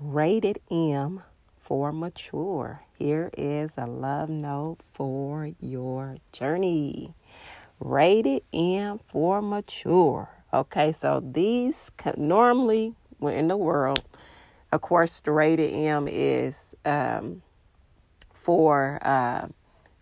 rated M for mature. Here is a love note for your journey. Rated M for mature. Okay, so these normally in the world, of course, the rated M is um, for uh,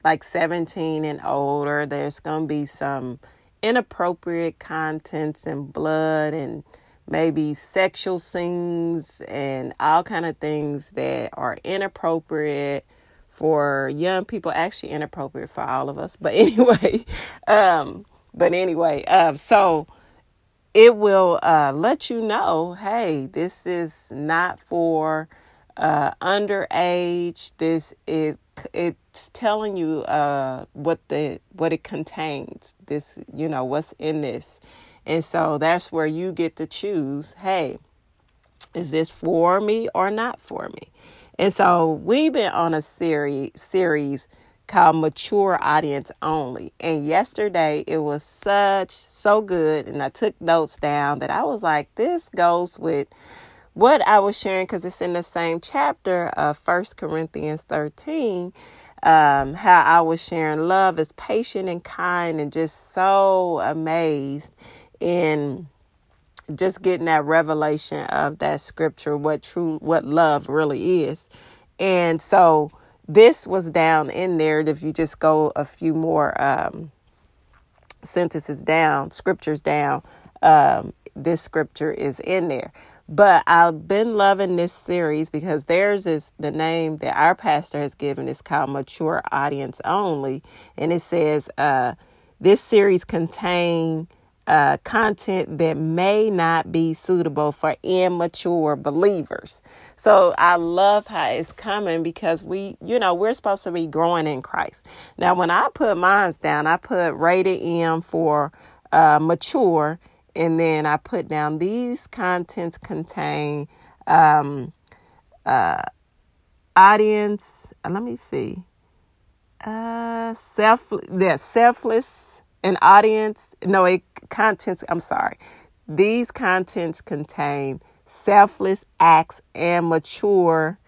like 17 and older. There's going to be some inappropriate contents and blood and maybe sexual scenes and all kind of things that are inappropriate for young people actually inappropriate for all of us but anyway um but anyway um so it will uh let you know hey this is not for uh underage this is it's telling you uh what the what it contains this you know what's in this and so that's where you get to choose hey, is this for me or not for me? And so we've been on a series series called Mature Audience Only. And yesterday it was such so good and I took notes down that I was like this goes with what I was sharing because it's in the same chapter of First Corinthians 13 um, how I was sharing love is patient and kind and just so amazed in just getting that revelation of that scripture, what true, what love really is. And so this was down in there. If you just go a few more um, sentences down, scriptures down, um, this scripture is in there. But I've been loving this series because theirs is the name that our pastor has given. It's called Mature Audience Only. And it says, uh, this series contain uh, content that may not be suitable for immature believers. So I love how it's coming because we, you know, we're supposed to be growing in Christ. Now, when I put mines down, I put rated M for uh, mature, and then I put down these contents contain um, uh, audience. Uh, let me see. Uh, self, yeah, selfless an audience, no, it contents, I'm sorry. These contents contain selfless acts and mature.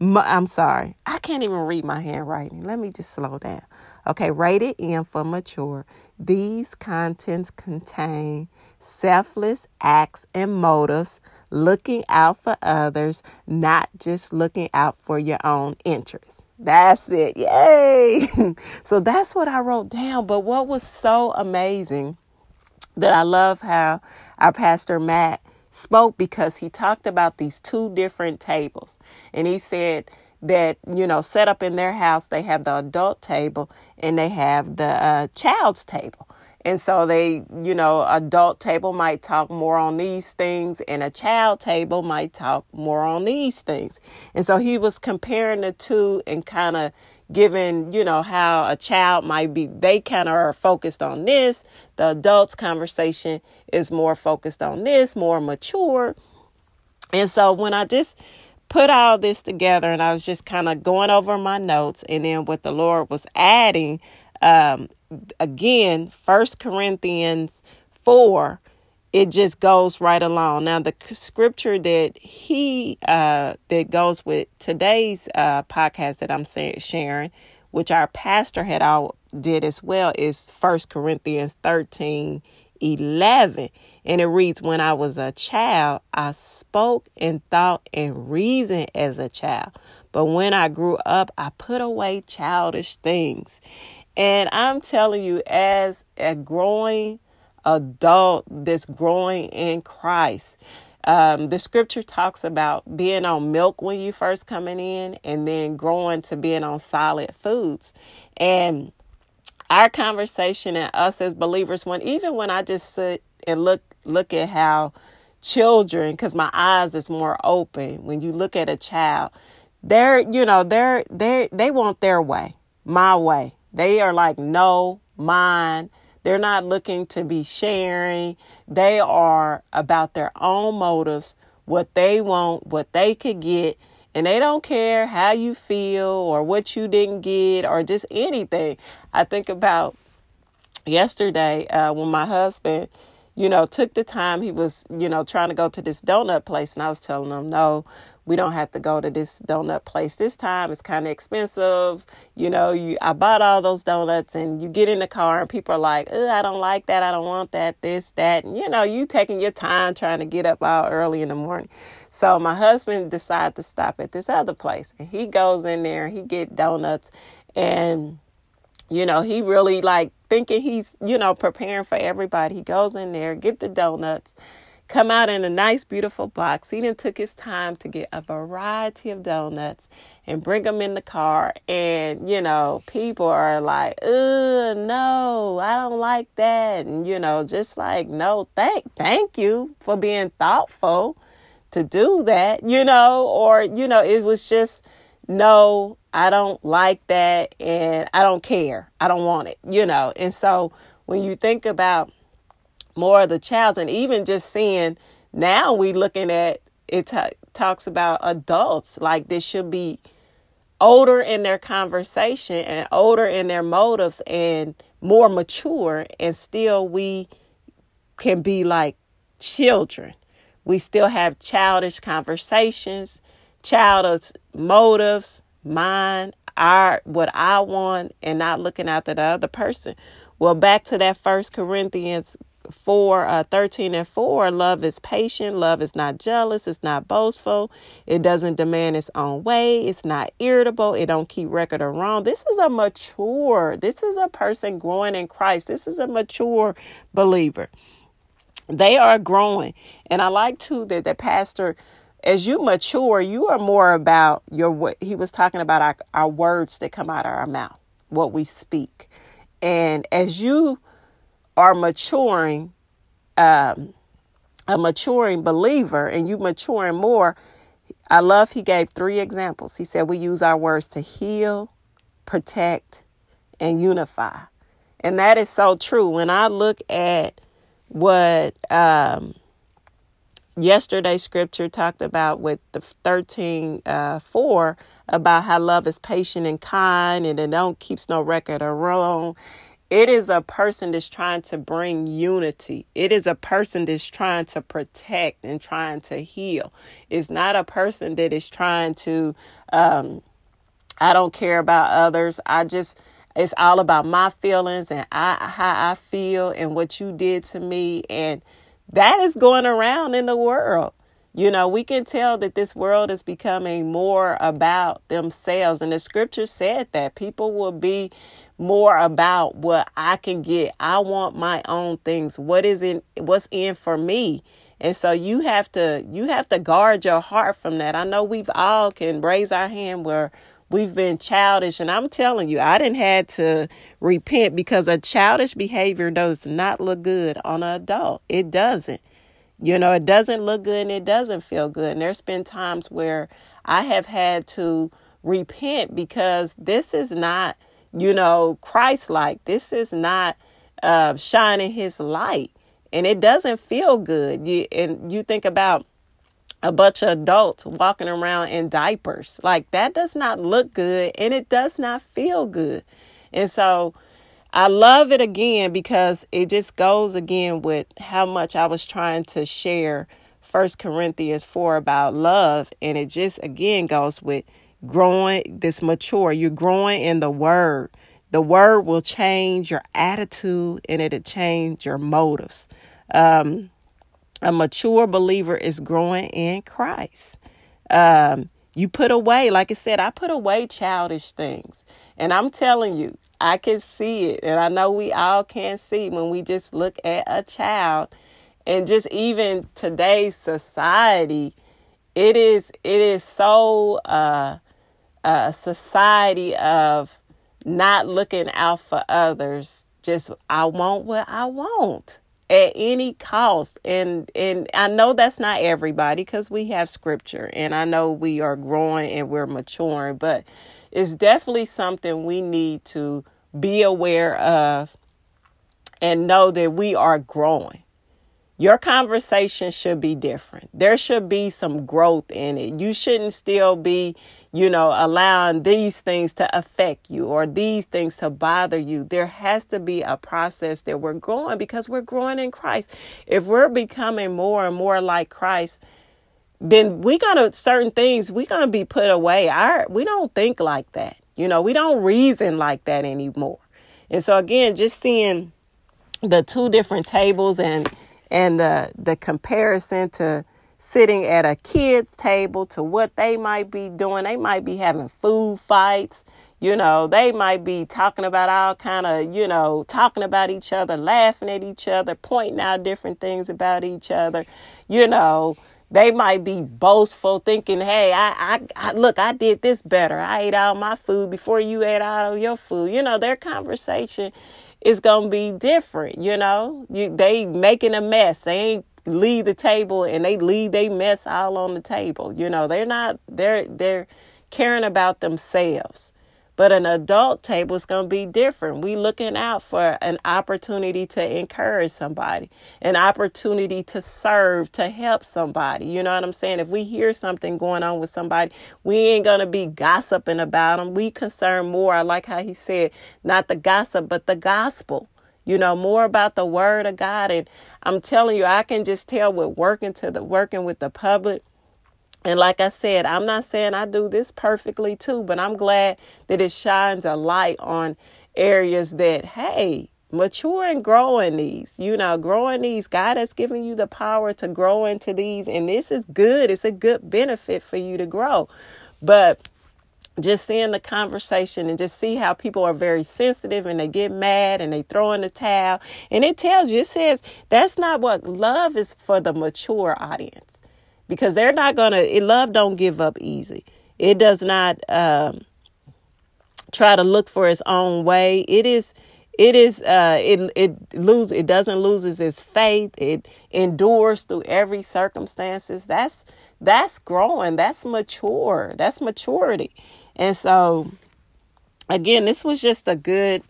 I'm sorry. I can't even read my handwriting. Let me just slow down. Okay, rated M for mature. These contents contain selfless acts and motives, looking out for others, not just looking out for your own interests. That's it. Yay. so that's what I wrote down. But what was so amazing that I love how our pastor Matt spoke because he talked about these two different tables. And he said that, you know, set up in their house, they have the adult table and they have the uh, child's table. And so they, you know, adult table might talk more on these things and a child table might talk more on these things. And so he was comparing the two and kind of giving, you know, how a child might be, they kind of are focused on this. The adult's conversation is more focused on this, more mature. And so when I just put all this together and I was just kind of going over my notes and then what the Lord was adding, um, again, First Corinthians 4, it just goes right along. Now, the scripture that he, uh, that goes with today's uh, podcast that I'm sharing, which our pastor had all did as well, is First Corinthians 13, 11. And it reads, When I was a child, I spoke and thought and reasoned as a child. But when I grew up, I put away childish things. And I'm telling you, as a growing adult that's growing in Christ, um, the scripture talks about being on milk when you first coming in and then growing to being on solid foods. And our conversation and us as believers, when even when I just sit and look look at how children, because my eyes is more open, when you look at a child, they're you know they're they they want their way, my way. They are like, no, mine. They're not looking to be sharing. They are about their own motives, what they want, what they could get. And they don't care how you feel or what you didn't get or just anything. I think about yesterday uh, when my husband, you know, took the time. He was, you know, trying to go to this donut place, and I was telling him, no, we don't have to go to this donut place this time. It's kind of expensive. You know, you I bought all those donuts and you get in the car and people are like, I don't like that. I don't want that, this, that. And, you know, you taking your time trying to get up all early in the morning. So my husband decided to stop at this other place and he goes in there, he get donuts and you know, he really like thinking he's, you know, preparing for everybody. He goes in there, get the donuts come out in a nice, beautiful box. He then took his time to get a variety of donuts and bring them in the car. And, you know, people are like, ugh, no, I don't like that. And, you know, just like, no, thank, thank you for being thoughtful to do that, you know, or, you know, it was just, no, I don't like that and I don't care. I don't want it, you know. And so when you think about more of the child and even just seeing now we looking at it t- talks about adults like this should be older in their conversation and older in their motives and more mature and still we can be like children. We still have childish conversations childish motives mine our what i want and not looking after the other person. Well back to that first corinthians 4 uh, 13 and 4 love is patient love is not jealous it's not boastful it doesn't demand its own way it's not irritable it don't keep record of wrong. This is a mature this is a person growing in christ this is a mature believer. They are growing. And i like too that the pastor as you mature you are more about your what he was talking about our, our words that come out of our mouth what we speak. And as you are maturing, um, a maturing believer, and you maturing more. I love he gave three examples. He said we use our words to heal, protect, and unify. And that is so true. When I look at what um, yesterday's scripture talked about with the 13 uh, 4 about how love is patient and kind and it don't keeps no record of wrong it is a person that's trying to bring unity. It is a person that's trying to protect and trying to heal. It's not a person that is trying to, um, I don't care about others. I just, it's all about my feelings and I, how I feel and what you did to me. And that is going around in the world. You know, we can tell that this world is becoming more about themselves. And the scripture said that people will be more about what I can get. I want my own things. What is in what's in for me? And so you have to you have to guard your heart from that. I know we've all can raise our hand where we've been childish and I'm telling you, I didn't had to repent because a childish behavior does not look good on an adult. It doesn't. You know, it doesn't look good and it doesn't feel good. And there's been times where I have had to repent because this is not you know, Christ like. This is not uh, shining his light. And it doesn't feel good. You, and you think about a bunch of adults walking around in diapers. Like that does not look good and it does not feel good. And so I love it again because it just goes again with how much I was trying to share First Corinthians 4 about love. And it just again goes with growing this mature. You're growing in the word. The word will change your attitude and it'll change your motives. Um, a mature believer is growing in Christ. Um, you put away, like I said, I put away childish things. And I'm telling you, I can see it. And I know we all can see when we just look at a child and just even today's society, it is it is so uh, a society of not looking out for others. Just I want what I want at any cost and and I know that's not everybody cuz we have scripture and I know we are growing and we're maturing but it's definitely something we need to be aware of and know that we are growing. Your conversation should be different. There should be some growth in it. You shouldn't still be you know, allowing these things to affect you or these things to bother you. There has to be a process that we're growing because we're growing in Christ. If we're becoming more and more like Christ, then we gonna certain things we gonna be put away. Our we don't think like that. You know, we don't reason like that anymore. And so again, just seeing the two different tables and and the the comparison to sitting at a kid's table to what they might be doing. They might be having food fights. You know, they might be talking about all kind of, you know, talking about each other, laughing at each other, pointing out different things about each other. You know, they might be boastful, thinking, "Hey, I, I, I look, I did this better. I ate all my food before you ate all your food." You know, their conversation is gonna be different. You know, you they making a mess. They ain't leave the table and they leave they mess all on the table. You know, they're not they're they're caring about themselves. But an adult table is going to be different. We looking out for an opportunity to encourage somebody, an opportunity to serve, to help somebody. You know what I'm saying? If we hear something going on with somebody, we ain't going to be gossiping about them. We concern more. I like how he said, not the gossip, but the gospel you know, more about the word of God. And I'm telling you, I can just tell with working to the working with the public. And like I said, I'm not saying I do this perfectly too, but I'm glad that it shines a light on areas that, hey, mature and grow in these. You know, grow in these. God has given you the power to grow into these. And this is good. It's a good benefit for you to grow. But just seeing the conversation and just see how people are very sensitive and they get mad and they throw in the towel. And it tells you, it says that's not what love is for the mature audience because they're not going to, love don't give up easy. It does not um, try to look for its own way. It is, it is, uh, it, it lose, it doesn't loses its faith. It endures through every circumstances. That's, that's growing. That's mature. That's maturity. And so, again, this was just a good.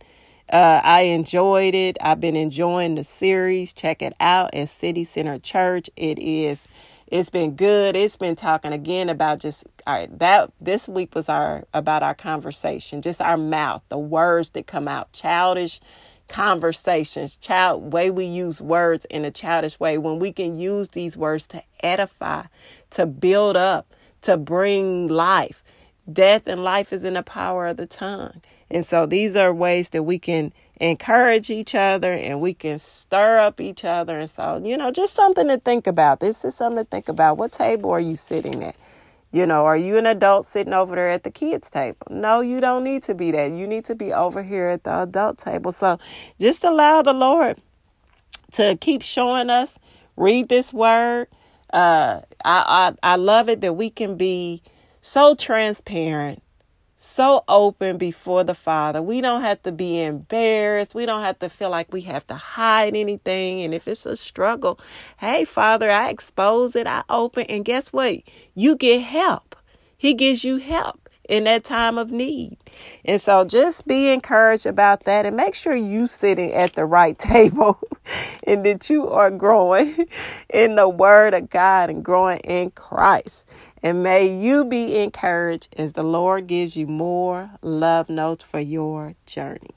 Uh, I enjoyed it. I've been enjoying the series. Check it out at City Center Church. It is. It's been good. It's been talking again about just our, that. This week was our about our conversation, just our mouth, the words that come out, childish conversations, child way we use words in a childish way. When we can use these words to edify, to build up, to bring life, Death and life is in the power of the tongue. And so these are ways that we can encourage each other and we can stir up each other. And so, you know, just something to think about. This is something to think about. What table are you sitting at? You know, are you an adult sitting over there at the kids' table? No, you don't need to be that. You need to be over here at the adult table. So just allow the Lord to keep showing us, read this word. Uh, I, I, I love it that we can be so transparent, so open before the Father. We don't have to be embarrassed. We don't have to feel like we have to hide anything. And if it's a struggle, hey, Father, I expose it, I open, and guess what? You get help. He gives you help in that time of need. And so just be encouraged about that and make sure you sitting at the right table and that you are growing in the word of God and growing in Christ. And may you be encouraged as the Lord gives you more love notes for your journey.